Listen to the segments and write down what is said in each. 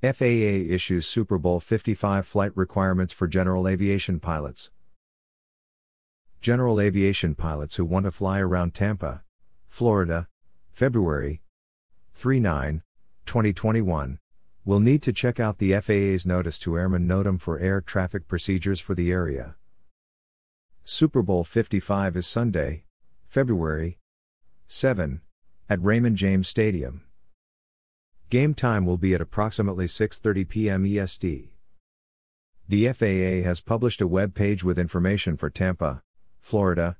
FAA issues Super Bowl 55 flight requirements for general aviation pilots. General aviation pilots who want to fly around Tampa, Florida, February 3 9, 2021, will need to check out the FAA's Notice to Airmen NOTAM for air traffic procedures for the area. Super Bowl 55 is Sunday, February 7, at Raymond James Stadium. Game time will be at approximately 6:30 p.m. EST. The FAA has published a web page with information for Tampa, Florida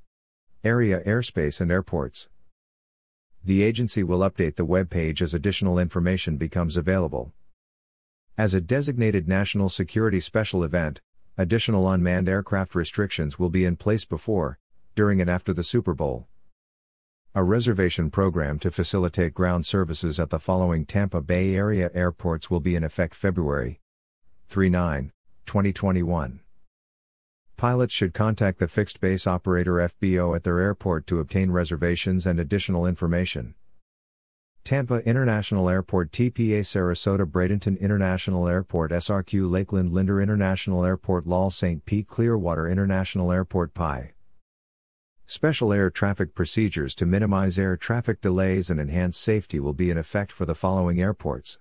area airspace and airports. The agency will update the web page as additional information becomes available. As a designated national security special event, additional unmanned aircraft restrictions will be in place before, during and after the Super Bowl. A reservation program to facilitate ground services at the following Tampa Bay area airports will be in effect February 3 9, 2021. Pilots should contact the fixed base operator FBO at their airport to obtain reservations and additional information. Tampa International Airport TPA Sarasota Bradenton International Airport SRQ Lakeland Linder International Airport Lal St. Pete Clearwater International Airport PI Special air traffic procedures to minimize air traffic delays and enhance safety will be in effect for the following airports.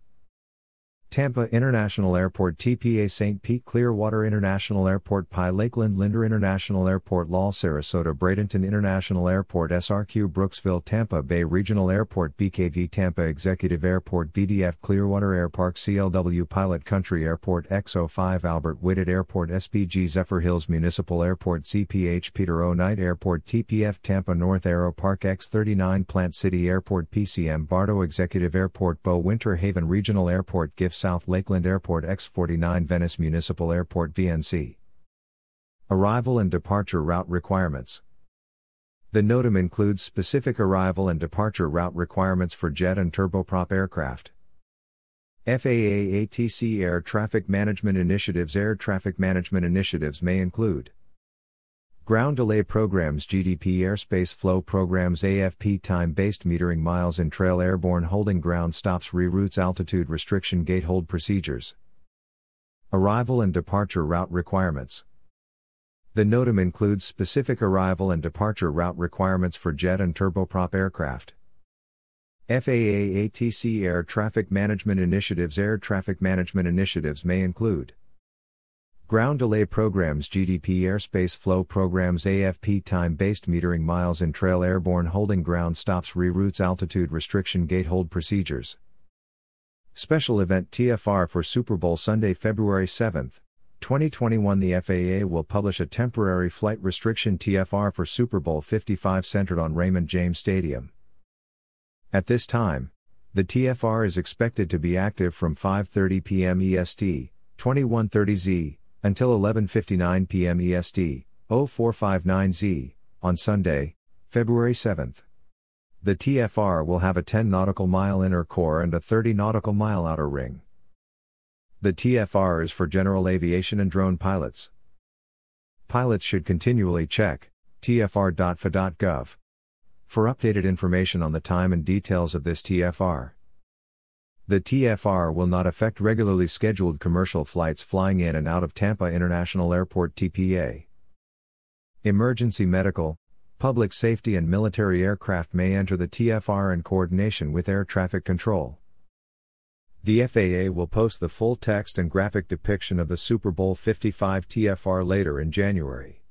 Tampa International Airport TPA St. Pete Clearwater International Airport PI Lakeland Linder International Airport Lal Sarasota Bradenton International Airport SRQ Brooksville Tampa Bay Regional Airport BKV Tampa Executive Airport VDF Clearwater Airpark CLW Pilot Country Airport XO5 Albert Whitted Airport SPG Zephyrhills Municipal Airport ZPH Peter O. Knight Airport TPF Tampa North Aero Park X39 Plant City Airport PCM Bartow Executive Airport Bow Winter Haven Regional Airport GIF South Lakeland Airport X49 Venice Municipal Airport VNC. Arrival and departure route requirements. The NOTAM includes specific arrival and departure route requirements for jet and turboprop aircraft. FAA ATC Air Traffic Management Initiatives Air traffic management initiatives may include Ground Delay Programs GDP Airspace Flow Programs AFP Time Based Metering Miles in Trail Airborne Holding Ground Stops Reroutes Altitude Restriction Gate Hold Procedures Arrival and Departure Route Requirements The NOTAM includes specific arrival and departure route requirements for jet and turboprop aircraft. FAA ATC Air Traffic Management Initiatives Air traffic management initiatives may include Ground Delay Programs GDP Airspace Flow Programs AFP Time Based Metering Miles in Trail Airborne Holding Ground Stops Reroutes Altitude Restriction Gate Hold Procedures Special Event TFR for Super Bowl Sunday, February 7, 2021 The FAA will publish a temporary flight restriction TFR for Super Bowl 55 centered on Raymond James Stadium. At this time, the TFR is expected to be active from 5:30 p.m. EST, 21:30Z, until 11:59 p.m. EST, 0459Z, on Sunday, February 7th. The TFR will have a 10 nautical mile inner core and a 30 nautical mile outer ring. The TFR is for general aviation and drone pilots. Pilots should continually check tfr.faa.gov for updated information on the time and details of this TFR. The TFR will not affect regularly scheduled commercial flights flying in and out of Tampa International Airport TPA. Emergency medical, public safety and military aircraft may enter the TFR in coordination with air traffic control. The FAA will post the full text and graphic depiction of the Super Bowl 55 TFR later in January.